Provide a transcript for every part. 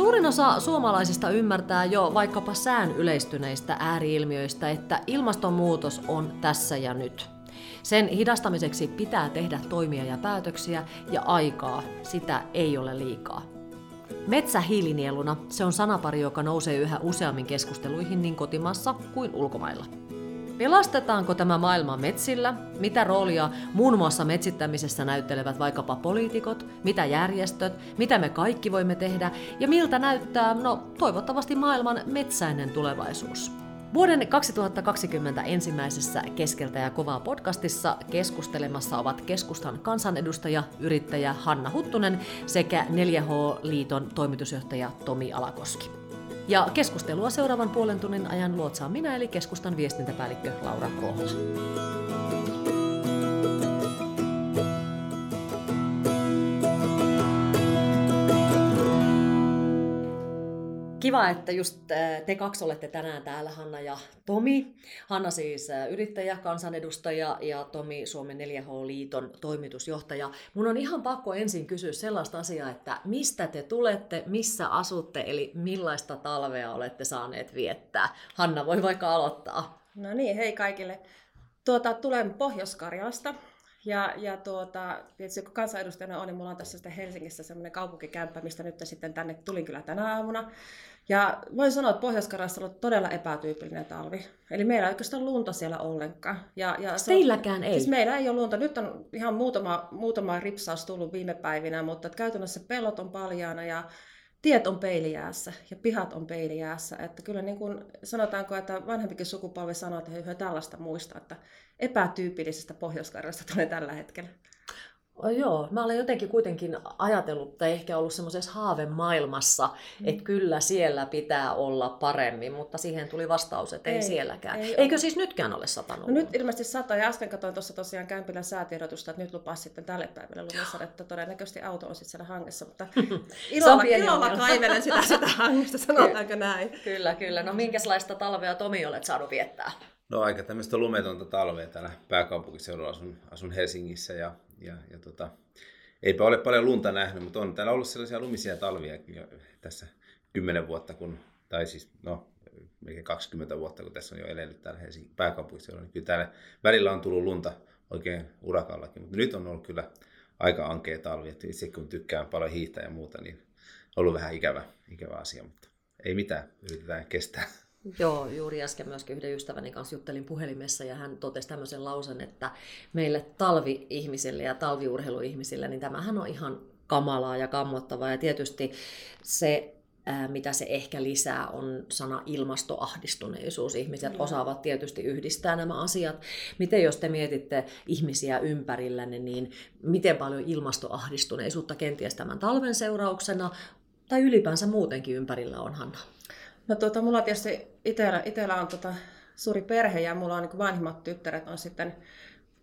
Suurin osa suomalaisista ymmärtää jo vaikkapa sään yleistyneistä ääriilmiöistä, että ilmastonmuutos on tässä ja nyt. Sen hidastamiseksi pitää tehdä toimia ja päätöksiä, ja aikaa sitä ei ole liikaa. Metsä hiilinieluna, se on sanapari, joka nousee yhä useammin keskusteluihin niin kotimassa kuin ulkomailla. Pelastetaanko tämä maailma metsillä? Mitä roolia muun muassa metsittämisessä näyttelevät vaikkapa poliitikot? Mitä järjestöt? Mitä me kaikki voimme tehdä? Ja miltä näyttää, no toivottavasti maailman metsäinen tulevaisuus? Vuoden 2020 ensimmäisessä Keskeltä ja kovaa podcastissa keskustelemassa ovat keskustan kansanedustaja, yrittäjä Hanna Huttunen sekä 4H-liiton toimitusjohtaja Tomi Alakoski. Ja keskustelua seuraavan puolen tunnin ajan luotsaan minä eli keskustan viestintäpäällikkö Laura Ruohola. Kiva, että just äh, te kaksi olette tänään täällä, Hanna ja Tomi. Hanna siis äh, yrittäjä, kansanedustaja ja Tomi Suomen 4H-liiton toimitusjohtaja. Mun on ihan pakko ensin kysyä sellaista asiaa, että mistä te tulette, missä asutte, eli millaista talvea olette saaneet viettää. Hanna voi vaikka aloittaa. No niin, hei kaikille. Tuota, tulen Pohjois-Karjalasta, ja, ja tuota, tietysti kun kansanedustajana on, niin mulla on tässä sitten Helsingissä semmoinen kaupunkikämppä, mistä nyt sitten tänne tulin kyllä tänä aamuna. Ja voin sanoa, että pohjois on ollut todella epätyypillinen talvi. Eli meillä ei oikeastaan lunta siellä ollenkaan. Ja, ja se Teilläkään on, ei? Siis meillä ei ole lunta. Nyt on ihan muutama, muutama ripsaus tullut viime päivinä, mutta että käytännössä pellot on paljaana ja tiet on peilijäässä ja pihat on peilijäässä. Että kyllä niin kuin sanotaanko, että vanhempikin sukupolvi sanoo, että he tällaista muista, että epätyypillisestä pohjois tulee tällä hetkellä. Joo, mä olen jotenkin kuitenkin ajatellut, tai ehkä ollut semmoisessa haavemaailmassa, mm. että kyllä siellä pitää olla paremmin, mutta siihen tuli vastaus, että ei, ei sielläkään. Ei Eikö ole. siis nytkään ole satanut? No nyt ilmeisesti sataa, ja äsken katsoin tuossa tosiaan Kämpilän säätiedotusta, että nyt lupasi sitten tälle päivälle lumissa, että todennäköisesti auto on sitten siellä hangessa, mutta ilolla, ilolla kaivelen sitä, sitä hangesta, sanotaanko näin. Kyllä, kyllä. No minkälaista talvea Tomi olet saanut viettää? No aika tämmöistä lumetonta talvea täällä pääkaupunkiseudulla asun, asun Helsingissä ja ja, ja tota, eipä ole paljon lunta nähnyt, mutta on täällä ollut sellaisia lumisia talvia tässä 10 vuotta, kun, tai siis no, melkein 20 vuotta, kun tässä on jo elänyt täällä Helsingin pääkaupunkiseudulla, niin kyllä täällä välillä on tullut lunta oikein urakallakin, mutta nyt on ollut kyllä aika ankea talvi, että itse kun tykkään paljon hiihtää ja muuta, niin on ollut vähän ikävä, ikävä asia, mutta ei mitään, yritetään kestää. Joo, juuri äsken myöskin yhden ystäväni kanssa juttelin puhelimessa ja hän totesi tämmöisen lausen, että meille talvi-ihmisille ja talviurheiluihmisille, niin tämähän on ihan kamalaa ja kammottavaa. Ja tietysti se, mitä se ehkä lisää, on sana ilmastoahdistuneisuus. Ihmiset mm. osaavat tietysti yhdistää nämä asiat. Miten jos te mietitte ihmisiä ympärillänne, niin miten paljon ilmastoahdistuneisuutta kenties tämän talven seurauksena tai ylipäänsä muutenkin ympärillä on, Hanna? No tuota, mulla tietysti itsellä, itsellä on tota suuri perhe ja mulla on niin vanhimmat tyttäret on sitten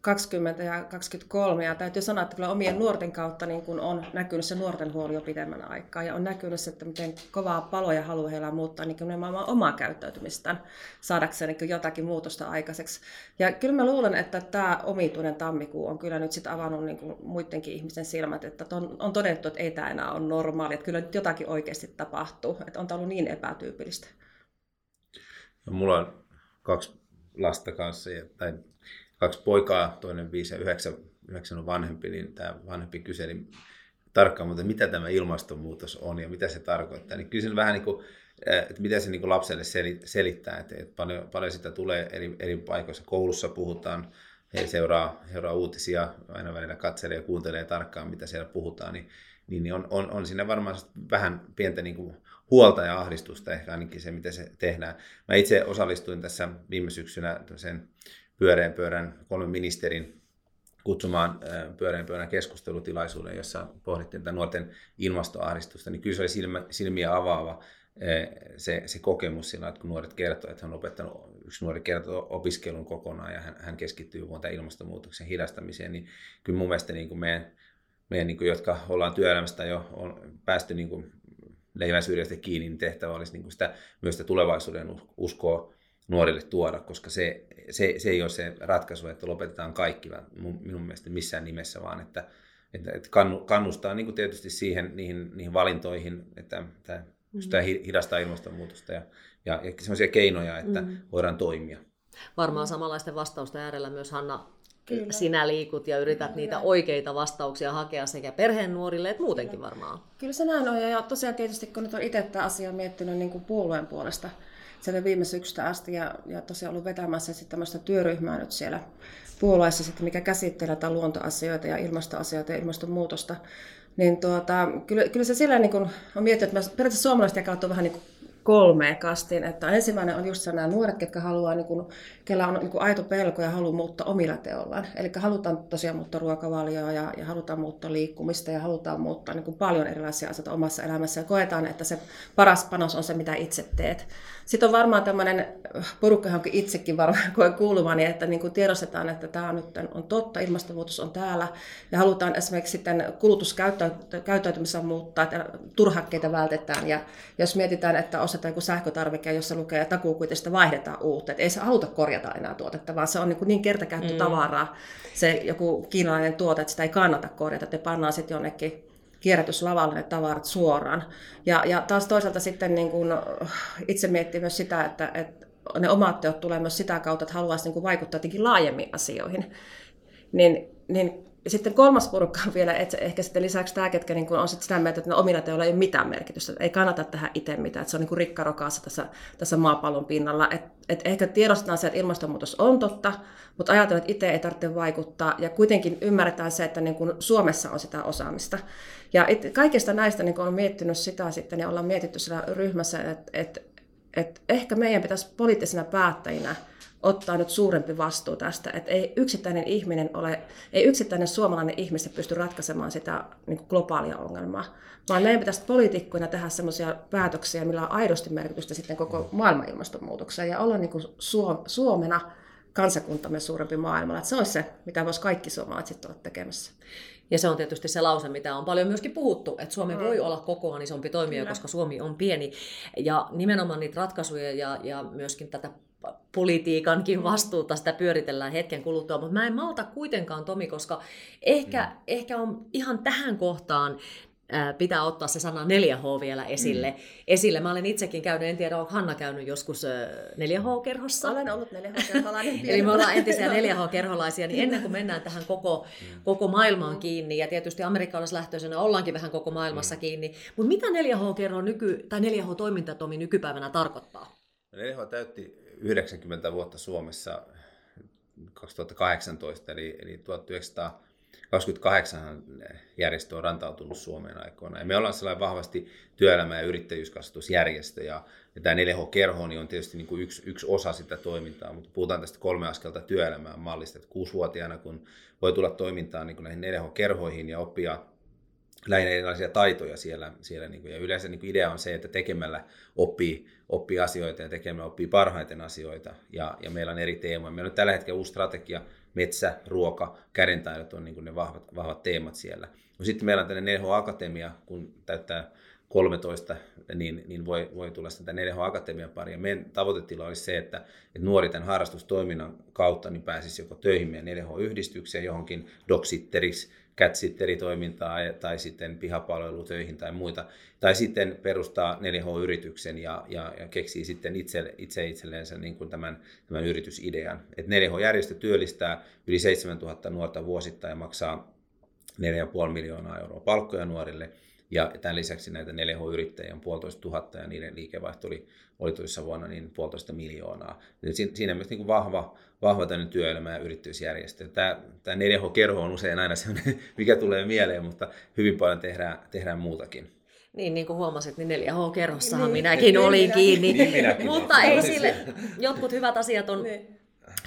20 ja 23 ja täytyy sanoa, että kyllä omien nuorten kautta niin kun on näkynyt se nuorten huoli jo pidemmän aikaa ja on näkynyt se, että miten kovaa paloja haluaa heillä muuttaa niin nimenomaan omaa käyttäytymistään saadakseen niin jotakin muutosta aikaiseksi. Ja kyllä mä luulen, että tämä omituinen tammikuu on kyllä nyt sitten avannut niin kuin muidenkin ihmisten silmät, että on, on todettu, että ei tämä enää ole normaali, että kyllä nyt jotakin oikeasti tapahtuu, että on ollut niin epätyypillistä. No, mulla on kaksi lasta kanssa, tai kaksi poikaa, toinen viisi ja yhdeksän, yhdeksän on vanhempi, niin tämä vanhempi kyseli tarkkaan, mutta mitä tämä ilmastonmuutos on ja mitä se tarkoittaa. Niin kysyn vähän niin kuin, että mitä se niin lapselle selittää, että, että paljon, paljon sitä tulee eri, eri paikoissa. Koulussa puhutaan, he seuraa, seuraa uutisia, aina välillä katselee ja kuuntelee tarkkaan, mitä siellä puhutaan, niin, niin on, on, on siinä varmaan vähän pientä niin kuin huolta ja ahdistusta, ehkä ainakin se, mitä se tehdään. Mä itse osallistuin tässä viime syksynä sen pyöreän pöydän kolmen ministerin kutsumaan pyöreän pöydän keskustelutilaisuuden, jossa pohdittiin tätä nuorten ilmastoahdistusta, niin kyllä se oli silmä, silmiä avaava se, se kokemus siinä, että kun nuoret kertoo, että hän on opettanut, yksi nuori kertoo opiskelun kokonaan ja hän, hän keskittyy vuonna ilmastonmuutoksen hidastamiseen, niin kyllä mun mielestä niin kuin meidän, meidän niin kuin, jotka ollaan työelämästä jo on päästy niin kuin leivän syrjästä kiinni, niin tehtävä olisi niin kuin sitä, myös sitä tulevaisuuden uskoa nuorille tuoda, koska se, se, se ei ole se ratkaisu, että lopetetaan kaikki minun mielestä missään nimessä, vaan että, että, että kannustaa niin kuin tietysti siihen, niihin, niihin valintoihin, että, että pystytään hidastaa ilmastonmuutosta ja, ja, ja sellaisia keinoja, että mm. voidaan toimia. Varmaan samanlaisten vastausten äärellä myös Hanna Kyllä. sinä liikut ja yrität Kyllä. niitä oikeita vastauksia hakea sekä perheen nuorille että muutenkin Kyllä. varmaan. Kyllä se näin on ja tosiaan tietysti kun nyt on itse tämä asia miettinyt niin kuin puolueen puolesta sieltä viime syksystä asti ja, ja tosiaan ollut vetämässä sitten tämmöistä työryhmää nyt siellä puolueessa, sitten, mikä käsittelee tätä luontoasioita ja ilmastoasioita ja ilmastonmuutosta, niin tuota, kyllä, kyllä se sillä niin kuin on miettinyt, että periaatteessa suomalaiset jakautuu vähän niin kuin kolmeen kastiin. Että ensimmäinen on just nämä nuoret, jotka haluaa, niin kuin, kellä on niin kuin aito pelko ja haluaa muuttaa omilla teollaan. Eli halutaan tosiaan muuttaa ruokavalioa ja, ja halutaan muuttaa liikkumista ja halutaan muuttaa niin paljon erilaisia asioita omassa elämässä. Ja koetaan, että se paras panos on se, mitä itse teet. Sitten on varmaan tämmöinen porukka, johonkin itsekin varmaan koe kuuluvani, että niin kuin tiedostetaan, että tämä nyt on totta, ilmastonmuutos on täällä ja halutaan esimerkiksi sitten kulutuskäyttäytymistä muuttaa, että turhakkeita vältetään ja jos mietitään, että ostetaan joku sähkötarvike, jossa lukee takuukuitista vaihdetaan uutta, että ei se haluta korjata enää tuotetta, vaan se on niin, niin kertakäyttötavaraa mm. se joku kiinalainen tuote, että sitä ei kannata korjata, että pannaan sitten jonnekin kierrätyslavalle ne tavarat suoraan. Ja, ja taas toisaalta sitten niin kun itse miettii myös sitä, että, että ne omat teot tulee myös sitä kautta, että haluaisi niin vaikuttaa jotenkin laajemmin asioihin. Niin, niin sitten kolmas porukka on vielä, että ehkä sitten lisäksi tämä, ketkä niin on sitten sitä mieltä, että ne omilla teoilla ei ole mitään merkitystä, ei kannata tehdä itse mitään, että se on niin kuin rikkarokaassa tässä, tässä maapallon pinnalla. Et, et ehkä tiedostetaan se, että ilmastonmuutos on totta, mutta ajatellaan, että itse ei tarvitse vaikuttaa ja kuitenkin ymmärretään se, että niin kuin Suomessa on sitä osaamista. Ja it, kaikista näistä niin on miettinyt sitä sitten ja ollaan mietitty siellä ryhmässä, että, että, että ehkä meidän pitäisi poliittisina päättäjinä ottaa nyt suurempi vastuu tästä, että ei yksittäinen ihminen ole, ei yksittäinen suomalainen ihminen pysty ratkaisemaan sitä niin kuin globaalia ongelmaa, vaan meidän pitäisi poliitikkoina tehdä sellaisia päätöksiä, millä on aidosti merkitystä sitten koko maailman ilmastonmuutokseen ja olla niin kuin Suomena kansakuntamme suurempi maailmalla. Että se olisi se, mitä voisi kaikki suomalaiset olla tekemässä. Ja se on tietysti se lause, mitä on paljon myöskin puhuttu, että Suomi mm. voi olla kokoaan isompi toimija, Kyllä. koska Suomi on pieni. Ja nimenomaan niitä ratkaisuja ja, ja myöskin tätä politiikankin vastuuta, sitä pyöritellään hetken kuluttua, mutta mä en malta kuitenkaan Tomi, koska ehkä, mm. ehkä on ihan tähän kohtaan pitää ottaa se sana 4H vielä esille. Mm. esille. Mä olen itsekin käynyt, en tiedä, onko Hanna käynyt joskus 4H-kerhossa? Olen ollut 4H-kerholainen. Eli me ollaan entisiä 4H-kerholaisia, niin ennen kuin mennään tähän koko, mm. koko maailmaan kiinni, ja tietysti amerikkalaislähtöisenä ollaankin vähän koko maailmassa mm. kiinni, mutta mitä 4H-kerho nyky, tai 4H-toiminta Tomi nykypäivänä tarkoittaa? 4H täytti 90 vuotta Suomessa 2018, eli, eli 1928 järjestö on rantautunut Suomeen aikoina. Ja me ollaan sellainen vahvasti työelämä- ja yrittäjyyskasvatusjärjestö, ja, ja tämä 4H-kerho niin on tietysti niin kuin yksi, yksi osa sitä toimintaa, mutta puhutaan tästä kolme askelta työelämään mallista, että kuusivuotiaana kun voi tulla toimintaan niin kuin näihin 4H-kerhoihin ja oppia lähinnä erilaisia taitoja siellä. siellä niin kuin, ja yleensä niin kuin idea on se, että tekemällä oppii, oppii asioita ja tekemällä oppii parhaiten asioita. Ja, ja meillä on eri teemoja. Meillä on tällä hetkellä uusi strategia, metsä, ruoka, kädentaidot on niin ne vahvat, vahvat teemat siellä. No sitten meillä on tämmöinen 4H-akatemia, kun täyttää 13, niin, niin voi, voi tulla sitä 4H-akatemian pari. Ja meidän tavoitetila olisi se, että, että nuori tämän harrastustoiminnan kautta niin pääsisi joko töihin meidän 4H-yhdistykseen johonkin dogsitteriksi, catsitteritoimintaa tai sitten pihapalvelutöihin tai muita. Tai sitten perustaa 4H-yrityksen ja, ja, ja keksii sitten itse, itse itselleensä niin kuin tämän, tämän yritysidean. Et 4H-järjestö työllistää yli 7000 nuorta vuosittain ja maksaa 4,5 miljoonaa euroa palkkoja nuorille – ja tämän lisäksi näitä 4H-yrittäjiä on puolitoista tuhatta ja niiden liikevaihto oli, oli toisessa vuonna niin puolitoista miljoonaa. Eli siinä on myös niin kuin vahva, vahva tämmöinen työelämä- ja yrittäjyysjärjestö. Tämä, tämä 4H-kerho on usein aina sellainen, mikä tulee mieleen, mutta hyvin paljon tehdään, tehdään muutakin. Niin, niin kuin huomasit, niin 4H-kerhossahan niin, minäkin niin, olin minä, kiinni. Niin minäkin mutta ei sille, jotkut hyvät asiat on niin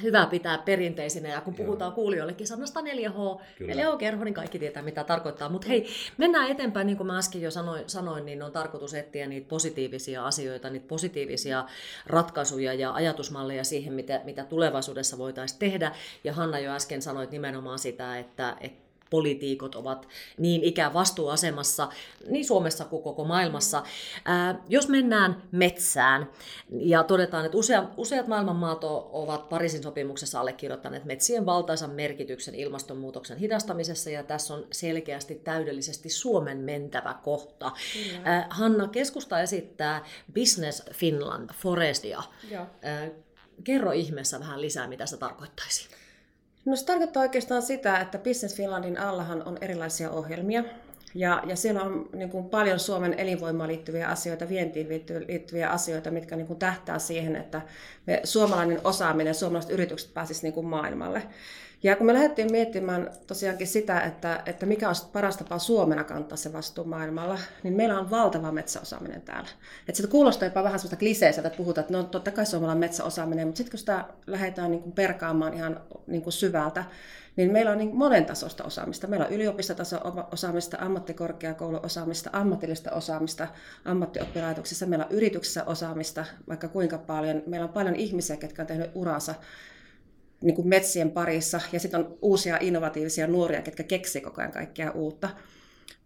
hyvä pitää perinteisinä. Ja kun puhutaan Joo. kuulijoillekin sanasta 4H, 4H-kerho, niin kaikki tietää, mitä tarkoittaa. Mutta hei, mennään eteenpäin, niin kuin mä äsken jo sanoin, sanoin, niin on tarkoitus etsiä niitä positiivisia asioita, niitä positiivisia ratkaisuja ja ajatusmalleja siihen, mitä, mitä tulevaisuudessa voitaisiin tehdä. Ja Hanna jo äsken sanoi nimenomaan sitä, että, että politiikot ovat niin ikään vastuuasemassa niin Suomessa kuin koko maailmassa. Ää, jos mennään metsään ja todetaan, että usea, useat maailmanmaat ovat Pariisin sopimuksessa allekirjoittaneet metsien valtaisan merkityksen ilmastonmuutoksen hidastamisessa ja tässä on selkeästi täydellisesti Suomen mentävä kohta. Ää, Hanna, keskusta esittää Business Finland Forestia. Joo. Ää, kerro ihmeessä vähän lisää, mitä se tarkoittaisi. No se tarkoittaa oikeastaan sitä, että Business Finlandin allahan on erilaisia ohjelmia. Ja, ja siellä on niin kuin, paljon Suomen elinvoimaan liittyviä asioita, vientiin liittyviä asioita, mitkä niin kuin, tähtää siihen, että me, suomalainen osaaminen, suomalaiset yritykset pääsisivät niin maailmalle. Ja kun me lähdettiin miettimään tosiaankin sitä, että, että mikä on paras tapa Suomena kantaa se vastuu maailmalla, niin meillä on valtava metsäosaaminen täällä. Että sitä kuulostaa jopa vähän sellaista kliseiseltä, että puhutaan, että no totta kai suomalainen metsäosaaminen, mutta sitten kun sitä lähdetään niin kuin perkaamaan ihan niin kuin syvältä, niin meillä on niin monen tasosta osaamista. Meillä on yliopistotaso osaamista, ammattikorkeakouluosaamista, ammatillista osaamista ammattioppilaitoksissa. Meillä on yrityksissä osaamista vaikka kuinka paljon. Meillä on paljon ihmisiä, jotka on tehnyt uransa niin kuin metsien parissa, ja sitten on uusia innovatiivisia nuoria, jotka keksii koko ajan kaikkea uutta.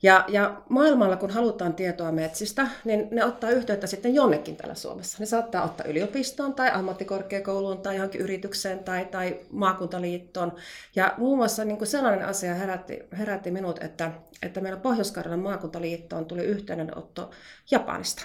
Ja, ja maailmalla, kun halutaan tietoa metsistä, niin ne ottaa yhteyttä sitten jonnekin täällä Suomessa. Ne saattaa ottaa yliopistoon tai ammattikorkeakouluun tai johonkin yritykseen tai, tai maakuntaliittoon. Ja muun muassa niin kuin sellainen asia herätti, herätti minut, että, että meillä Pohjois-Karjalan maakuntaliittoon tuli yhteydenotto Japanista.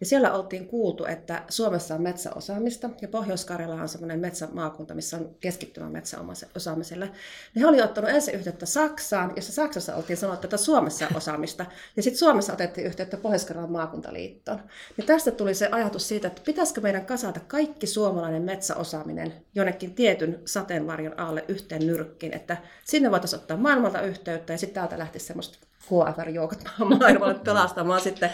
Ja siellä oltiin kuultu, että Suomessa on metsäosaamista ja Pohjois-Karjala on semmoinen metsämaakunta, missä on keskittymä metsäosaamiselle. He olivat ottanut ensin yhteyttä Saksaan, jossa Saksassa oltiin sanottu, että Suomessa on osaamista. Ja sitten Suomessa otettiin yhteyttä Pohjois-Karjalan maakuntaliittoon. Ja tästä tuli se ajatus siitä, että pitäisikö meidän kasata kaikki suomalainen metsäosaaminen jonnekin tietyn sateenvarjon alle yhteen nyrkkiin, että sinne voitaisiin ottaa maailmalta yhteyttä ja sitten täältä lähtisi semmoista HFR-joukot maailmalle pelastamaan sitten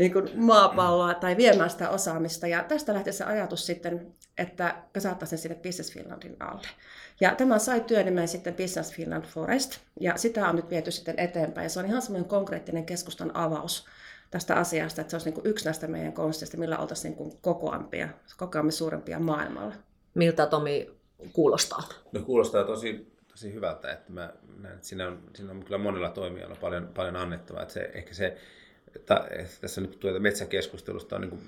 niin kuin maapalloa tai viemään sitä osaamista. Ja tästä lähti se ajatus sitten, että kasattaisiin sinne Business Finlandin alle. Ja tämä sai työnimen sitten Business Finland Forest, ja sitä on nyt viety sitten eteenpäin. Ja se on ihan semmoinen konkreettinen keskustan avaus tästä asiasta, että se olisi niin kuin yksi näistä meidän konsteista, millä oltaisiin niin kuin kokoampia, kokoamme suurempia maailmalla. Miltä Tomi kuulostaa? No kuulostaa tosi, tosi hyvältä, että mä näen, että siinä on, siinä on kyllä monilla toimijoilla paljon, paljon annettavaa. Että se, ehkä se ta, tässä nyt tuota metsäkeskustelusta on niin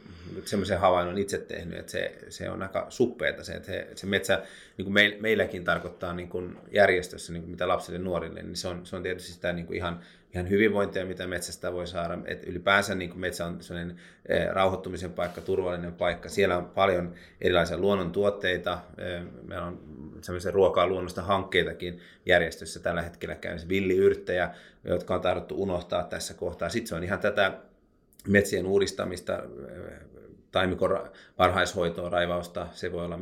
semmoisen havainnon itse tehnyt, että se, se on aika suppeeta se, että se, se metsä niin kuin meil, meilläkin tarkoittaa niin kuin järjestössä, niin kuin mitä lapsille ja nuorille, niin se on, se on tietysti sitä niin kuin ihan ihan hyvinvointia, mitä metsästä voi saada. Et ylipäänsä niin metsä on sellainen eh, rauhoittumisen paikka, turvallinen paikka. Siellä on paljon erilaisia luonnontuotteita. Eh, meillä on sellaisia ruokaa luonnosta hankkeitakin järjestössä tällä hetkellä käynnissä. Villiyrttejä, jotka on tarvittu unohtaa tässä kohtaa. Sitten se on ihan tätä metsien uudistamista, eh, taimikon varhaishoitoa, raivausta, se voi olla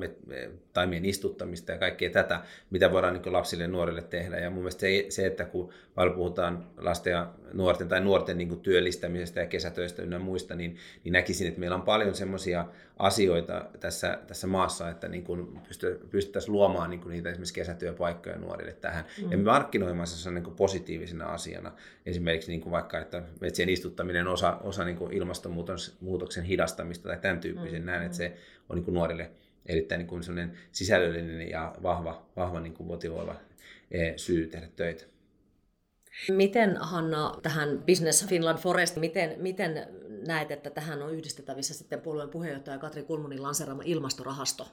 taimien istuttamista ja kaikkea tätä, mitä voidaan niin lapsille ja nuorille tehdä. Ja mun mielestä se, se että kun paljon puhutaan lasten ja nuorten tai nuorten niin työllistämisestä ja kesätöistä ynnä muista, niin, niin näkisin, että meillä on paljon semmoisia asioita tässä, tässä maassa, että niin kuin pystyttäisiin luomaan niin kuin niitä esimerkiksi kesätyöpaikkoja nuorille tähän. Mm. Ja markkinoimaan se niin kuin positiivisena asiana. Esimerkiksi niin kuin vaikka, että metsien istuttaminen on osa, osa niin kuin ilmastonmuutoksen hidastamista tai tämän tyyppisen mm. näin, että se on niin kuin nuorille erittäin niin kuin sisällöllinen ja vahva, vahva niin kuin motivoiva eh, syy tehdä töitä. Miten Hanna tähän Business Finland Forest, miten, miten näet, että tähän on yhdistettävissä sitten puolueen puheenjohtaja Katri Kulmunin lanseeraama ilmastorahasto?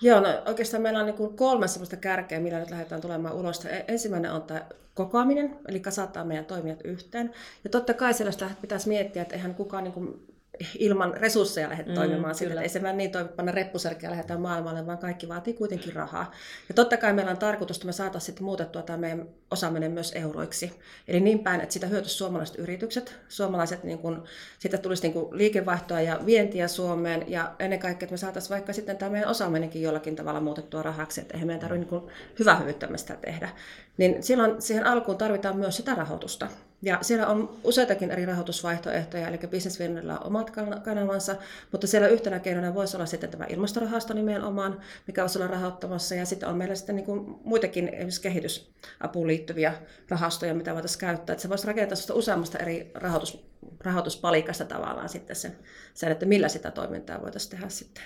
Joo, no oikeastaan meillä on niin kolme sellaista kärkeä, millä nyt lähdetään tulemaan ulos. Ensimmäinen on tämä kokoaminen, eli kasattaa meidän toimijat yhteen. Ja totta kai sellaista pitäisi miettiä, että eihän kukaan niin kuin ilman resursseja lähde mm, toimimaan sillä, että ei se vaan niin toimi, panna reppuselkeä lähdetään maailmalle, vaan kaikki vaatii kuitenkin rahaa. Ja totta kai meillä on tarkoitus, että me saataisiin sitten muutettua tämä meidän osaaminen myös euroiksi. Eli niin päin, että sitä hyötyisi suomalaiset yritykset, suomalaiset, niin kun, siitä tulisi niin kun liikevaihtoa ja vientiä Suomeen, ja ennen kaikkea, että me saataisiin vaikka sitten tämä meidän osaaminenkin jollakin tavalla muutettua rahaksi, että eihän meidän tarvitse niin hyvä hyvyttämistä tehdä. Niin silloin siihen alkuun tarvitaan myös sitä rahoitusta. Ja siellä on useitakin eri rahoitusvaihtoehtoja, eli Business Finlandilla on omat kanavansa, mutta siellä yhtenä keinona voisi olla sitten tämä ilmastorahasto nimenomaan, mikä voisi olla rahoittamassa, ja sitten on meillä sitten niin kuin muitakin esimerkiksi kehitysapuun liittyviä rahastoja, mitä voitaisiin käyttää, että se voisi rakentaa useammasta eri rahoitus, rahoituspalikasta tavallaan sitten sen, sen, että millä sitä toimintaa voitaisiin tehdä sitten.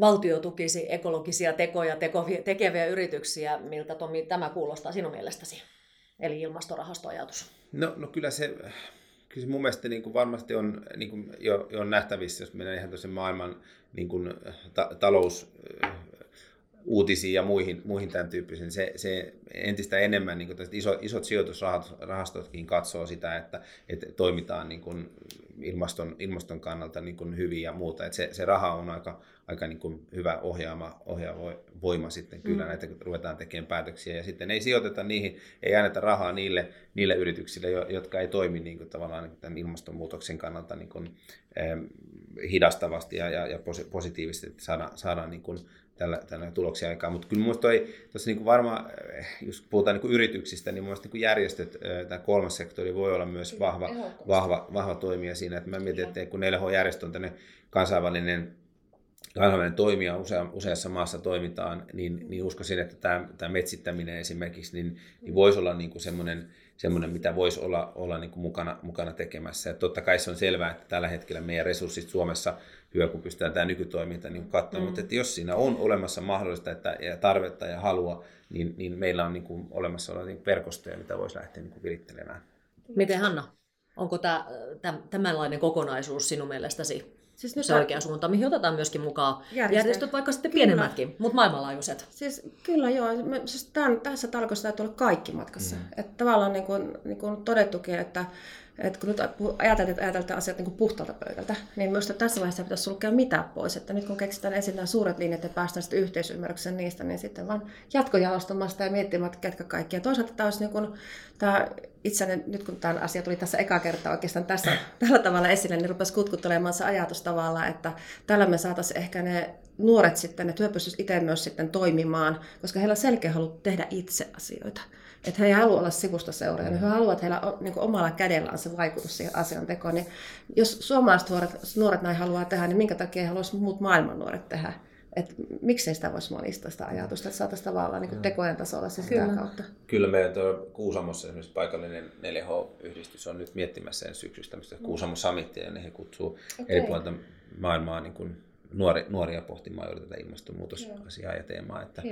valtio tukisi ekologisia tekoja tekeviä yrityksiä. Miltä Tomi tämä kuulostaa sinun mielestäsi? Eli ilmastorahastoajatus. No, no kyllä se kyllä se mun mielestä niin kuin varmasti on niin kuin jo, jo nähtävissä, jos mennään ihan tuossa maailman niin kuin, ta- talous uutisiin ja muihin, muihin tämän tyyppisiin. Se, se entistä enemmän niin kuin iso, isot sijoitusrahastotkin katsoo sitä, että, että toimitaan niin kuin ilmaston, ilmaston kannalta niin kuin hyvin ja muuta. Että se, se raha on aika, aika niin kuin hyvä ohjaama, ohjaava voima sitten kyllä mm. näitä, kun ruvetaan tekemään päätöksiä. Ja sitten ei sijoiteta niihin, ei anneta rahaa niille, niille yrityksille, jotka ei toimi niin kuin tavallaan niin kuin tämän ilmastonmuutoksen kannalta niin kuin, eh, hidastavasti ja, ja, ja positiivisesti, että saadaan, saadaan niin kuin tällä, tällä tuloksia aikaan. Mutta kyllä minusta tuossa niin varmaan, eh, jos puhutaan niin yrityksistä, niin minusta niin järjestöt, eh, tämä kolmas sektori voi olla myös vahva, vahva, vahva toimija siinä. Että mä mietin, että kun 4H-järjestö on tänne kansainvälinen kansainvälinen toimija usea, useassa maassa toimitaan, niin, niin uskoisin, että tämä, tämä metsittäminen esimerkiksi niin, niin voisi olla niin kuin semmoinen, semmoinen, mitä voisi olla, olla niin kuin mukana, mukana tekemässä. Ja totta kai se on selvää, että tällä hetkellä meidän resurssit Suomessa hyvä, kun pystytään tämä nykytoiminta niin katsomaan, mm. mutta että jos siinä on olemassa mahdollista että, ja tarvetta ja halua, niin, niin meillä on niin kuin olemassa olevia niin verkostoja, mitä voisi lähteä niin kuin virittelemään. Miten Hanna? Onko tämä, tämänlainen kokonaisuus sinun mielestäsi Siis nyt se oikea suunta, mihin otetaan myöskin mukaan järjestöt, järjestöt vaikka sitten pienemmätkin, mutta maailmanlaajuiset. Siis kyllä joo, siis tämän, tässä talkossa täytyy olla kaikki matkassa. Mm. Että tavallaan niin kuin, niin kuin todettukin, että että kun nyt ajatellaan, että ajatellaan asiat niin puhtaalta pöydältä, niin myös tässä vaiheessa pitäisi sulkea mitä pois. Että nyt kun keksitään ensin nämä suuret linjat ja päästään sitten yhteisymmärryksen niistä, niin sitten vaan jatkojalostamasta ja miettimään, ketkä kaikki. Ja toisaalta tämä olisi niin kuin, tämä itseäni, nyt kun tämä asia tuli tässä eka kertaa oikeastaan tässä, tällä tavalla esille, niin rupesi kutkuttelemaan se ajatus tavallaan, että tällä me saataisiin ehkä ne nuoret sitten, ne työ itse myös sitten toimimaan, koska heillä on selkeä halu tehdä itse asioita. Että he ei halua olla sivusta seuraajia, mm. he haluavat, että heillä on niin omalla kädellään se vaikutus siihen asian tekoon. Niin jos suomalaiset nuoret, nuoret näin haluaa tehdä, niin minkä takia he haluaisivat muut maailman nuoret tehdä? että miksei sitä voisi monistaa sitä ajatusta, että saataisiin tavallaan niin tekojen tasolla sitä kautta. Kyllä meidän tuo Kuusamossa esimerkiksi paikallinen 4H-yhdistys on nyt miettimässä ensi syksystä tämmöistä mm. Kuusamo Summitia, ja ne he kutsuu okay. eri puolilta maailmaa niin kuin nuori, nuoria pohtimaan juuri tätä ilmastonmuutosasiaa ja teemaa. Että...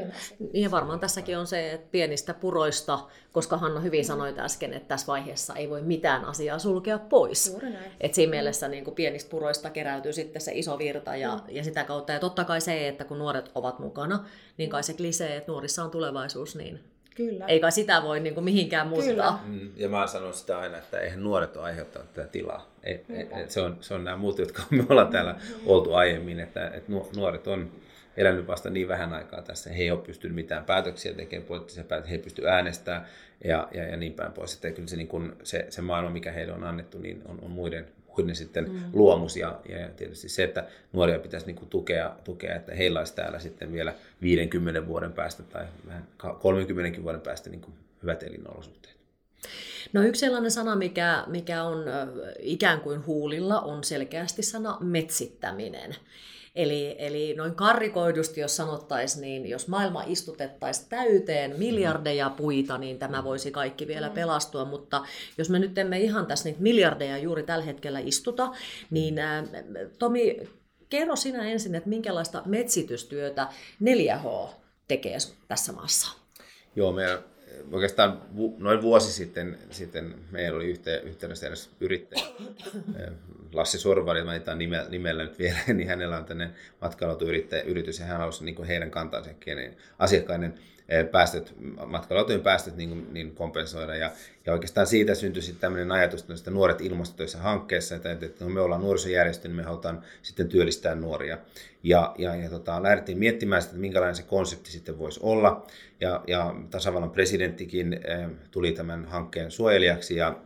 Ja varmaan tässäkin on se, että pienistä puroista, koska Hanna hyvin mm. sanoi äsken, että tässä vaiheessa ei voi mitään asiaa sulkea pois. Et siinä mielessä niin kuin pienistä puroista keräytyy sitten se iso virta ja, mm. ja sitä kautta. Ja totta kai se, että kun nuoret ovat mukana, niin kai se klisee, että nuorissa on tulevaisuus, niin Kyllä. Ei kai sitä voi niin kuin mihinkään muuttaa. Mm, ja mä sanon sitä aina, että eihän nuoret ole aiheuttanut tätä tilaa. Ei, ei, se, on, se on nämä muut, jotka me ollaan täällä oltu aiemmin, että, että nuoret on elänyt vasta niin vähän aikaa tässä. He ei ole pystynyt mitään päätöksiä tekemään, poliittisia päätöksiä, he ei pysty äänestämään ja, ja, ja niin päin pois. Että kyllä se, niin kun, se, se maailma, mikä heille on annettu, niin on, on muiden, muiden sitten mm. luomus. Ja, ja tietysti se, että nuoria pitäisi niin tukea, tukea, että heillä olisi täällä sitten vielä 50 vuoden päästä tai 30 vuoden päästä niin hyvät elinolosuhteet. No yksi sellainen sana, mikä, mikä on ikään kuin huulilla, on selkeästi sana metsittäminen. Eli, eli noin karrikoidusti, jos sanottaisiin, niin jos maailma istutettaisiin täyteen miljardeja puita, niin tämä voisi kaikki vielä pelastua. Mutta jos me nyt emme ihan tässä niitä miljardeja juuri tällä hetkellä istuta, niin ää, Tomi, kerro sinä ensin, että minkälaista metsitystyötä 4H tekee tässä maassa? Joo, meidän oikeastaan noin vuosi sitten, sitten meillä oli yhteydessä edes yrittäjä, Lassi Sorvari, mä nimellä, nimellä nyt vielä, niin hänellä on tänne matkailutuyritys ja hän halusi niin heidän kantansa niin asiakkaiden päästöt, matkalautojen päästöt niin, niin kompensoida. Ja, ja oikeastaan siitä syntyi sitten tämmöinen ajatus että nuoret ilmastotöissä hankkeessa, että, että me ollaan nuorisojärjestö, niin me halutaan sitten työllistää nuoria. Ja, ja, ja tota, lähdettiin miettimään sitä, että minkälainen se konsepti sitten voisi olla. Ja, ja tasavallan presidenttikin eh, tuli tämän hankkeen suojelijaksi ja,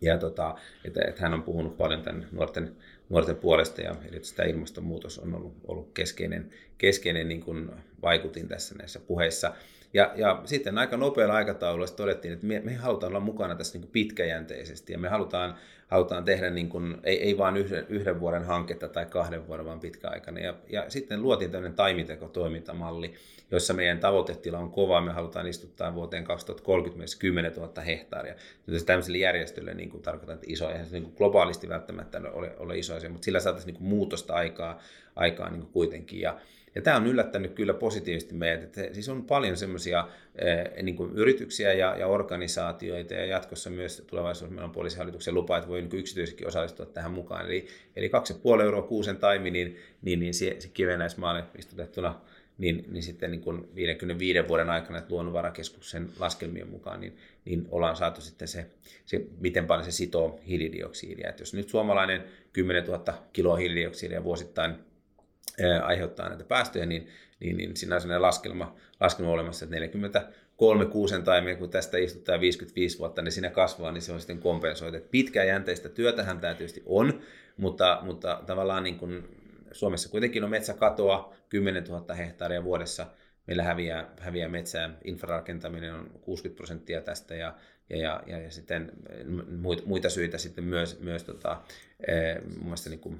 ja tota, että, että hän on puhunut paljon tämän nuorten nuorten puolesta ja eli sitä ilmastonmuutos on ollut, ollut keskeinen, keskeinen niin kuin vaikutin tässä näissä puheissa. Ja, ja sitten aika nopealla aikataululla todettiin, että me, me halutaan olla mukana tässä niin kuin pitkäjänteisesti ja me halutaan, halutaan tehdä niin kuin, ei, ei vain yhden, yhden vuoden hanketta tai kahden vuoden, vaan pitkäaikainen. Ja, ja sitten luotiin tämmöinen taiminteko-toimintamalli, jossa meidän tavoitetila on kova. Me halutaan istuttaa vuoteen 2030 myös 10 000 hehtaaria. Joten tämmöiselle järjestölle niin kuin tarkoitan, että iso, eihän se niin kuin globaalisti välttämättä ole, ole iso asia, mutta sillä saataisiin niin kuin muutosta aikaa, aikaan niin kuitenkin. Ja, ja tämä on yllättänyt kyllä positiivisesti meidät. Että siis on paljon semmoisia eh, niin yrityksiä ja, ja organisaatioita ja jatkossa myös tulevaisuudessa meillä on poliisihallituksen lupa, että voi niin yksityisestikin osallistua tähän mukaan. Eli, eli 2,5 euroa kuusen taimi, niin, niin, niin se, se kivenäismaalle istutettuna niin, niin sitten niin kuin 55 vuoden aikana, että luonnonvarakeskuksen laskelmien mukaan, niin, niin ollaan saatu sitten se, se, miten paljon se sitoo hiilidioksidia. Että jos nyt suomalainen 10 000 kiloa hiilidioksidia vuosittain aiheuttaa näitä päästöjä, niin, niin, niin siinä on sellainen laskelma, laskelma olemassa, että 43 kuusen taimia, kun tästä istuttaa 55 vuotta, niin siinä kasvaa, niin se on sitten kompensoitu. Pitkäjänteistä työtähän tämä tietysti on, mutta, mutta tavallaan niin kuin Suomessa kuitenkin on metsäkatoa 10 000 hehtaaria vuodessa. Meillä häviää, häviää metsää, infrarakentaminen on 60 prosenttia tästä ja, ja, ja, ja, ja sitten muita syitä sitten myös, myös tota, muassa niin kuin,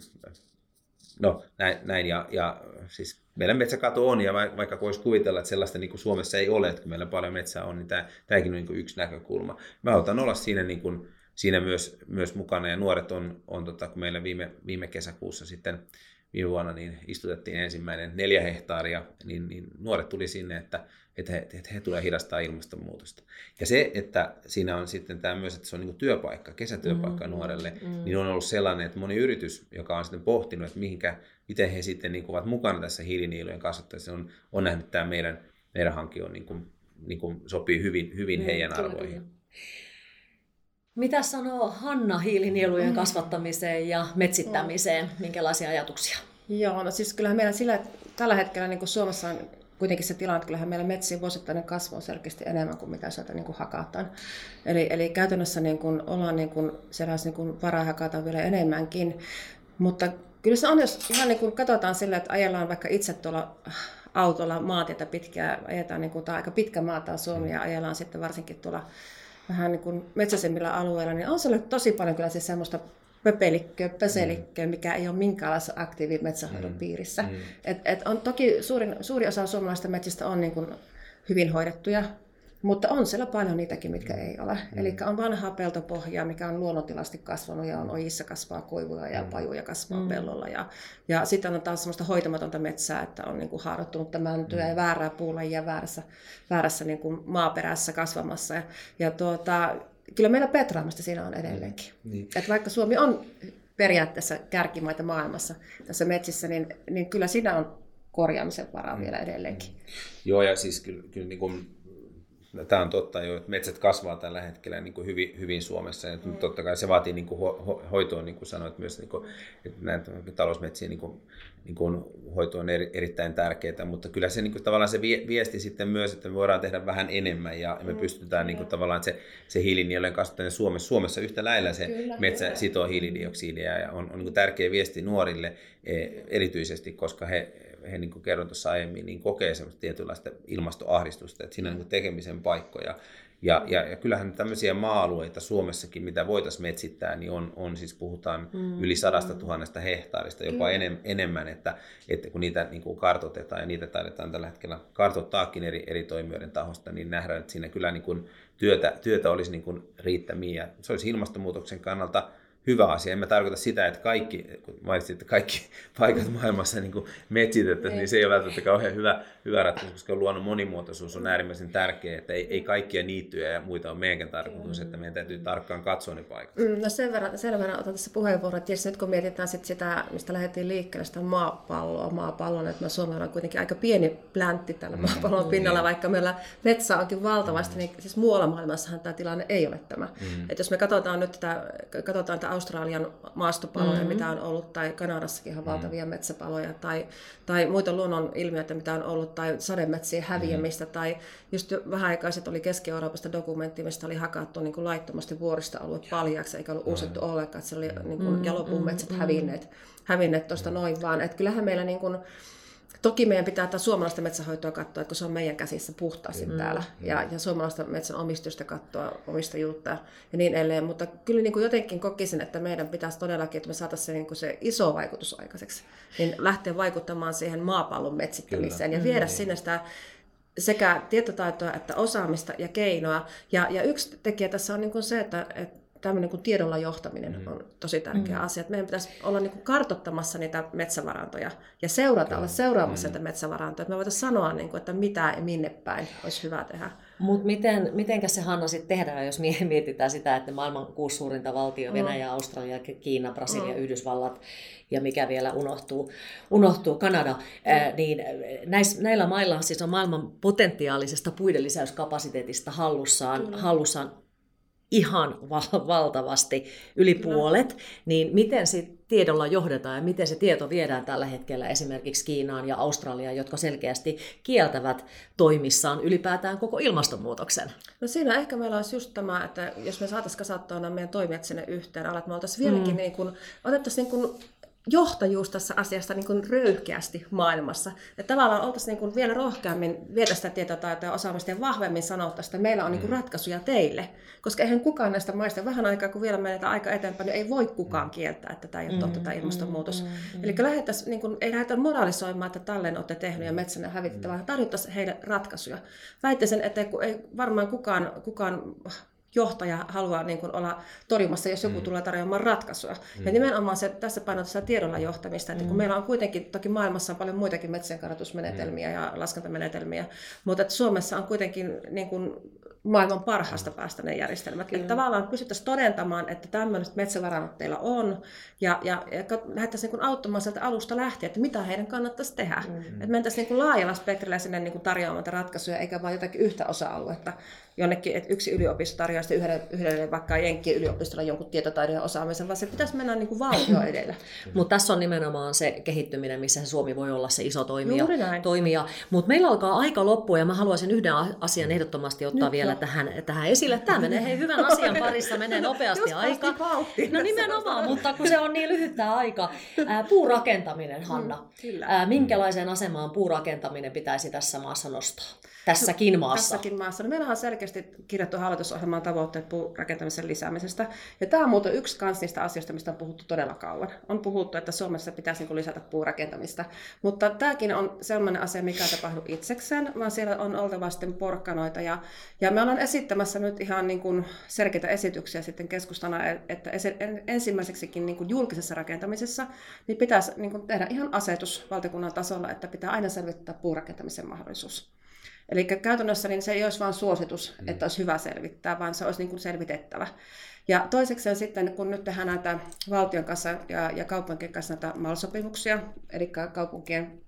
no näin, näin ja, ja siis meillä metsäkato on ja vaikka voisi kuvitella, että sellaista niin kuin Suomessa ei ole, että kun meillä paljon metsää on, niin tämä, tämäkin on niin kuin yksi näkökulma. Mä otan olla siinä, niin kuin, siinä myös, myös mukana ja nuoret on, on tota, kun meillä viime, viime kesäkuussa sitten viime vuonna niin istutettiin ensimmäinen neljä hehtaaria, niin, niin nuoret tuli sinne, että, että, he, että he tulee hidastaa ilmastonmuutosta. Ja se, että siinä on sitten tämä myös, että se on niin työpaikka, kesätyöpaikka mm, nuorelle, mm. niin on ollut sellainen, että moni yritys, joka on sitten pohtinut, että mihinkä, miten he sitten niin ovat mukana tässä hiiliniilujen kasvattamisessa, on, on nähnyt, että tämä meidän, meidän hanke on niin kuin, niin kuin sopii hyvin, hyvin mm, heidän arvoihin. Kyllä. Mitä sanoo Hanna hiilinielujen mm. kasvattamiseen ja metsittämiseen? Mm. Minkälaisia ajatuksia? Joo, no siis kyllähän meillä sillä, että tällä hetkellä niin kuin Suomessa on kuitenkin se tilanne, että kyllähän meillä metsien vuosittainen kasvu on selkeästi enemmän kuin mitä sieltä niin kuin hakataan. Eli, eli käytännössä niin kuin ollaan niin kuin, niin kuin varaa hakata vielä enemmänkin. Mutta kyllä se on, jos ihan niin kuin katsotaan sillä, että ajellaan vaikka itse tuolla autolla maatietä pitkää, ajetaan niin kuin, tai aika pitkä maata Suomi ja ajellaan sitten varsinkin tuolla vähän niin kuin metsäisemmillä alueilla, niin on siellä tosi paljon kyllä siis semmoista pöpelikköä, pöselikköä, mm. mikä ei ole minkäänlaisessa aktiivimetsähoidon mm. piirissä. Mm. Et, et on, toki suurin, suuri osa suomalaisista metsistä on niin kuin hyvin hoidettuja, mutta on siellä paljon niitäkin, mitkä mm. ei ole. Mm. Eli on vanhaa peltopohjaa, mikä on luonnontilasti kasvanut ja on ojissa kasvaa koivuja ja mm. pajuja kasvaa mm. pellolla. Ja, ja sitten on taas sellaista hoitamatonta metsää, että on niin kuin haarottunutta mäntyä mm. ja väärää puulajia väärässä, väärässä niin kuin maaperässä kasvamassa. Ja, ja tuota, kyllä meillä petraamista siinä on edelleenkin. Mm. Niin. Et vaikka Suomi on periaatteessa kärkimaita maailmassa tässä metsissä, niin, niin kyllä siinä on korjaamisen varaa mm. vielä edelleenkin. Joo, ja siis kyllä, kyllä niin kuin tämä on totta jo, että metsät kasvaa tällä hetkellä niin kuin hyvin, hyvin Suomessa. Ja mm. Totta kai se vaatii niin kuin ho, hoitoa, niin kuin sanoit myös, niin kuin, että näitä talousmetsien niin kuin, niin kuin hoito on eri, erittäin tärkeää, mutta kyllä se niin kuin, tavallaan se viesti sitten myös, että me voidaan tehdä vähän enemmän ja me mm. pystytään niin kuin, tavallaan se, se hiilinielujen kasvattaminen Suomessa, Suomessa yhtä lailla se kyllä, metsä kyllä. sitoo hiilidioksidia ja on, on niin kuin tärkeä viesti nuorille e, erityisesti, koska he he niin kuin kerroin tuossa aiemmin, niin kokee semmoista tietynlaista ilmastoahdistusta, että siinä on niin tekemisen paikkoja. Ja, ja, ja kyllähän tämmöisiä maa-alueita Suomessakin, mitä voitaisiin metsittää, niin on, on siis puhutaan mm. yli sadasta tuhannesta hehtaarista, jopa enem, enemmän, että, että kun niitä niin kuin kartoitetaan ja niitä taidetaan tällä hetkellä kartoittaakin eri, eri toimijoiden tahosta, niin nähdään, että siinä kyllä niin kuin työtä, työtä olisi niin kuin riittämiä. Se olisi ilmastonmuutoksen kannalta hyvä asia. En mä tarkoita sitä, että kaikki, kun mainitsit, että kaikki paikat maailmassa niin metsitettäisiin, niin se ei ole välttämättä kauhean hyvä, hyvä ratkaisu, koska luonnon monimuotoisuus on äärimmäisen tärkeä, että ei, ei kaikkia niittyjä ja muita ole meidänkään tarkoitus, että meidän täytyy tarkkaan katsoa ne paikat. Mm, no sen verran, sen verran otan tässä puheenvuoron, että nyt kun mietitään sit sitä, mistä lähdettiin liikkeelle, sitä maapalloa, maapallon, että me Suomella on kuitenkin aika pieni pläntti tällä mm, maapallon mm, pinnalla, niin. vaikka meillä metsä onkin valtavasti, mm. niin siis muualla maailmassahan tämä tilanne ei ole tämä. Mm. Et jos me katsotaan nyt tätä, katsotaan tätä Australian maastopaloja, mm-hmm. mitä on ollut, tai Kanadassakin ihan valtavia mm-hmm. metsäpaloja, tai, tai muita luonnon ilmiöitä, mitä on ollut, tai sademetsien häviämistä, mm-hmm. tai just vähän aikaa sitten oli Keski-Euroopasta dokumentti, mistä oli hakattu niin kuin laittomasti vuorista-alue paljaaksi, eikä ollut uusittu mm-hmm. ollenkaan, että se oli niin kuin, mm-hmm. jalopuumetsät mm-hmm. hävinneet, hävinneet tuosta noin vaan. Että kyllähän meillä niin kuin, Toki meidän pitää tätä suomalaista metsähoitoa katsoa, että se on meidän käsissä puhtaasti mm, täällä. Mm. Ja, ja suomalaista metsän omistusta katsoa, omistajuutta ja niin edelleen. Mutta kyllä niin kuin jotenkin kokisin, että meidän pitäisi todellakin, että me saataisiin se, niin kuin se iso vaikutus aikaiseksi. Niin lähteä vaikuttamaan siihen maapallon metsittämiseen kyllä. ja viedä mm. sinne sitä sekä tietotaitoa että osaamista ja keinoa. Ja, ja yksi tekijä tässä on niin kuin se, että, että tämmöinen kuin tiedolla johtaminen mm. on tosi tärkeä mm. asia. Että meidän pitäisi olla niin kuin kartottamassa niitä metsävarantoja ja seurata, Kyllä. olla seuraamassa mm. niitä metsävarantoja. Että me voitaisiin sanoa, niin kuin, että mitä ja minne päin olisi hyvä tehdä. Mutta miten, mitenkä se Hanna sitten tehdään, jos mietitään sitä, että maailman kuusi suurinta valtio, mm. Venäjä, Australia, Kiina, Brasilia, mm. Yhdysvallat ja mikä vielä unohtuu, unohtuu Kanada, mm. ää, niin näis, näillä mailla siis on maailman potentiaalisesta puiden lisäyskapasiteetista hallussaan, mm. hallussaan ihan val- valtavasti, yli puolet, niin miten sitten tiedolla johdetaan ja miten se tieto viedään tällä hetkellä esimerkiksi Kiinaan ja Australiaan, jotka selkeästi kieltävät toimissaan ylipäätään koko ilmastonmuutoksen? No siinä ehkä meillä olisi just tämä, että jos me saataisiin kasattua nämä meidän toimijat sinne yhteen, että me oltaisiin vieläkin mm. niin kuin, otettaisiin niin kuin johtajuus tässä asiassa niin kuin röyhkeästi maailmassa. Että tavallaan oltaisiin niin kuin vielä rohkeammin viedä sitä tietotaitoa ja osaamista ja vahvemmin sanoa että meillä on niin kuin mm. ratkaisuja teille. Koska eihän kukaan näistä maista, vähän aikaa kun vielä menetään aika eteenpäin, niin ei voi kukaan kieltää, että tämä ei ole totta, tämä mm, ilmastonmuutos. Mm, mm, Eli lähdettäisiin, niin kuin, ei lähdetä moralisoimaan, että tälleen olette tehnyt ja metsänne hävitettä, vaan tarjottaisiin heille ratkaisuja. Väittäisin, että ei varmaan kukaan, kukaan johtaja haluaa niin kuin olla torjumassa, jos joku mm. tulee tarjoamaan ratkaisua. Mm. Ja nimenomaan se, tässä painotetaan tiedolla johtamista, että mm. kun meillä on kuitenkin, toki maailmassa on paljon muitakin metsien mm. ja laskentamenetelmiä, mutta että Suomessa on kuitenkin niin kuin maailman parhaasta päästä ne järjestelmät. Kyllä. Että tavallaan pystyttäisiin todentamaan, että tämmöiset metsävarannot teillä on, ja, ja, ja lähdettäisiin niin auttamaan sieltä alusta lähtien, että mitä heidän kannattaisi tehdä. Mm. Että mentäisiin niin kuin laajalla spektrillä sinne niin kuin tarjoamaan ratkaisuja, eikä vain jotakin yhtä osa-aluetta jonnekin, että yksi yliopisto tarjoaa sitten yhdelle, yhdelle vaikka Jenkkien yliopistolla jonkun tietotaidon ja osaamisen, vaan se pitäisi mennä niin kuin valtio edellä. Mutta tässä on nimenomaan se kehittyminen, missä Suomi voi olla se iso toimija. toimija. Mutta meillä alkaa aika loppua ja mä haluaisin yhden asian ehdottomasti ottaa Nyt vielä tähän, tähän esille. Tämä menee hei, hyvän asian parissa, menee nopeasti aika. No nimenomaan, mutta kun se on niin lyhyt tämä aika. Puurakentaminen, Hanna. Mm, kyllä. Minkälaiseen asemaan puurakentaminen pitäisi tässä maassa nostaa? Tässäkin maassa. Tässäkin maassa. No, meillä on selkeästi kirjattu hallitusohjelman tavoitteet puurakentamisen lisäämisestä. Ja tämä on muuten yksi kans niistä asioista, mistä on puhuttu todella kauan. On puhuttu, että Suomessa pitäisi niin lisätä puurakentamista. Mutta tämäkin on sellainen asia, mikä ei tapahdu itsekseen, vaan siellä on oltava sitten porkkanoita. Ja, ja me ollaan esittämässä nyt ihan niin kuin selkeitä esityksiä sitten keskustana, että ensimmäiseksikin niin kuin julkisessa rakentamisessa niin pitäisi niin kuin tehdä ihan asetus valtakunnan tasolla, että pitää aina selvittää puurakentamisen mahdollisuus. Eli käytännössä niin se ei olisi vain suositus, mm. että olisi hyvä selvittää, vaan se olisi niin kuin selvitettävä. Ja toiseksi sitten, kun nyt tehdään näitä valtion kanssa ja, ja kaupunkien kanssa näitä MAL-sopimuksia, eli kaupunkien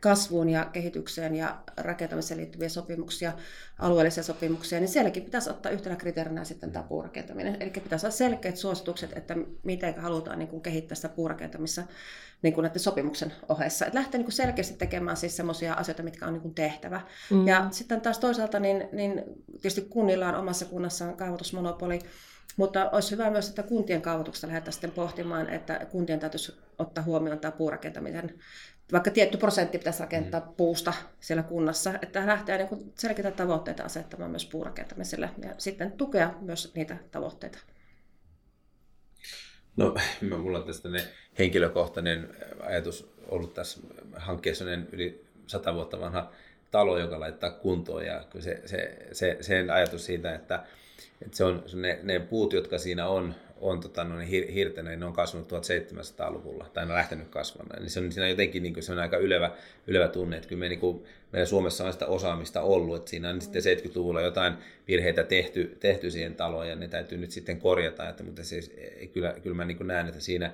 kasvuun ja kehitykseen ja rakentamiseen liittyviä sopimuksia, alueellisia sopimuksia, niin sielläkin pitäisi ottaa yhtenä kriteerinä sitten tämä puurakentaminen. Eli pitäisi olla selkeät suositukset, että miten halutaan niin kuin kehittää sitä puurakentamista niin kuin näiden sopimuksen ohessa. Että lähtee niin kuin selkeästi tekemään siis sellaisia asioita, mitkä on niin kuin tehtävä. Mm. Ja sitten taas toisaalta, niin, niin tietysti kunnilla on omassa kunnassaan kaavoitusmonopoli, mutta olisi hyvä myös, että kuntien kaavoituksesta lähdetään sitten pohtimaan, että kuntien täytyisi ottaa huomioon tämä puurakentamisen vaikka tietty prosentti pitäisi rakentaa mm. puusta siellä kunnassa, että lähtee niin selkeitä tavoitteita asettamaan myös puurakentamiselle ja sitten tukea myös niitä tavoitteita. No, mulla on tästä ne henkilökohtainen ajatus ollut tässä hankkeessa yli sata vuotta vanha talo, joka laittaa kuntoon ja se, se, se, sen ajatus siitä, että, että se on ne, ne puut, jotka siinä on, on tota, no, hir, hirtenä, niin ne on kasvanut 1700-luvulla, tai ne on lähtenyt kasvamaan. Niin se on siinä jotenkin niin kuin, se on aika ylevä, ylevä tunne, että kyllä me, niin kuin, meillä Suomessa on sitä osaamista ollut, että siinä on mm. sitten 70-luvulla jotain virheitä tehty, tehty siihen taloon, ja ne täytyy nyt sitten korjata, että, mutta siis, kyllä, kyllä mä niin kuin näen, että siinä,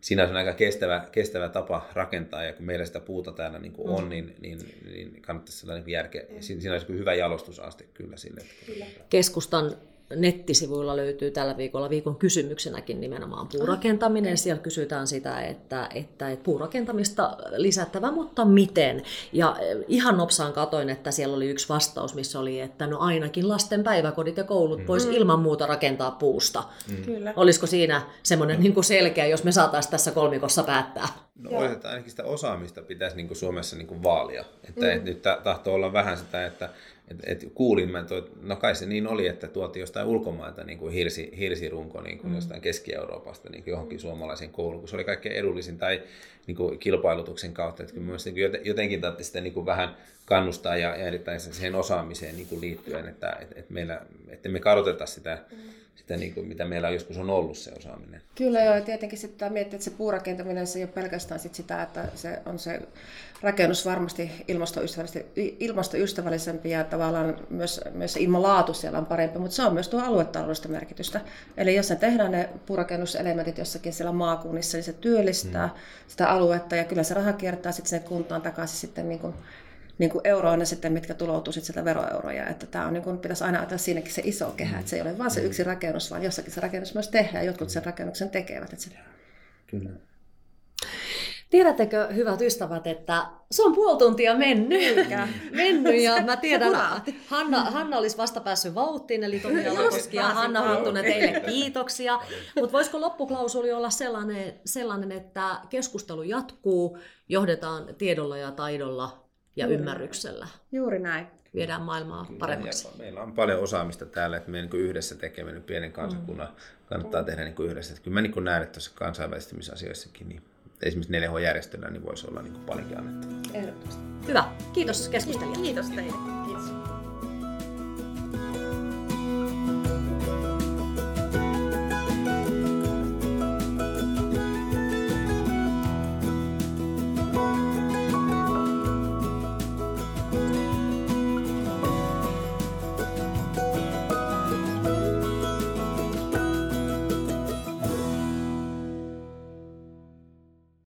siinä on aika kestävä, kestävä tapa rakentaa, ja kun meillä sitä puuta täällä niin kuin on, mm. niin, niin, niin kannattaisi sellainen niin järkeä. Siinä olisi hyvä jalostusaste kyllä sille. Että... Keskustan nettisivuilla löytyy tällä viikolla viikon kysymyksenäkin nimenomaan puurakentaminen. Siellä kysytään sitä, että, että, että puurakentamista lisättävä, mutta miten? Ja eh, ihan nopsaan katoin, että siellä oli yksi vastaus, missä oli, että no ainakin lasten päiväkodit ja koulut voisi mm. ilman muuta rakentaa puusta. Mm. Kyllä. Olisiko siinä semmoinen niin kuin selkeä, jos me saataisiin tässä kolmikossa päättää? No olisi, että ainakin sitä osaamista pitäisi niin kuin Suomessa niin kuin vaalia. Että mm. nyt tahtoo olla vähän sitä, että et, et kuulin, mä toi, no kai se niin oli, että tuotiin jostain ulkomailta niin kuin hirsi, hirsirunko niin kuin mm. jostain Keski-Euroopasta niin kuin johonkin suomalaiseen kouluun, kun se oli kaikkein edullisin tai niin kuin kilpailutuksen kautta. Että kyllä niin jotenkin tarvitsi sitä niin kuin vähän kannustaa ja, ja erittäin siihen osaamiseen niin kuin liittyen, että, että, meillä, että me kadoteta sitä, sitä niin kuin, mitä meillä joskus on ollut se osaaminen. Kyllä joo, ja tietenkin sitten miettiä, että se puurakentaminen se ei ole pelkästään sit sitä, että se on se rakennus varmasti ilmastoystävällisempi ja tavallaan myös, myös se ilmanlaatu siellä on parempi, mutta se on myös tuo aluetaloudellista merkitystä. Eli jos ne tehdään ne puurakennuselementit jossakin siellä maakunnissa, niin se työllistää hmm. sitä aluetta ja kyllä se raha kiertää sitten sinne kuntaan takaisin sitten niin kuin niin kuin euroina sitten, mitkä tuloutuu sitten sieltä veroeuroja. Että tämä on, niin kuin, pitäisi aina ajatella siinäkin se iso kehä, että se ei ole vain se mm. yksi rakennus, vaan jossakin se rakennus myös tehdään, jotkut sen rakennuksen tekevät. Että se... Kyllä. Tiedättekö, hyvät ystävät, että se on puoli tuntia mennyt. mennyt ja mä tiedän, Hanna, Hanna olisi vasta päässyt vauhtiin, eli Tomia Lakoski ja Hanna Huttunen teille kiitoksia. Mutta voisiko loppuklausuli olla sellainen, sellainen, että keskustelu jatkuu, johdetaan tiedolla ja taidolla ja Juuri ymmärryksellä. Juuri näin. Viedään maailmaa Kyllä, paremmaksi. meillä on paljon osaamista täällä, että me niin yhdessä tekemään pienen kansakunnan mm. kannattaa tehdä niin yhdessä. Että kyllä mä niin näen, että tuossa kansainvälistymisasioissakin niin esimerkiksi 4H-järjestönä niin voisi olla niin paljonkin annettavaa. Ehdottomasti. Hyvä. Kiitos keskustelijat. Kiitos teille.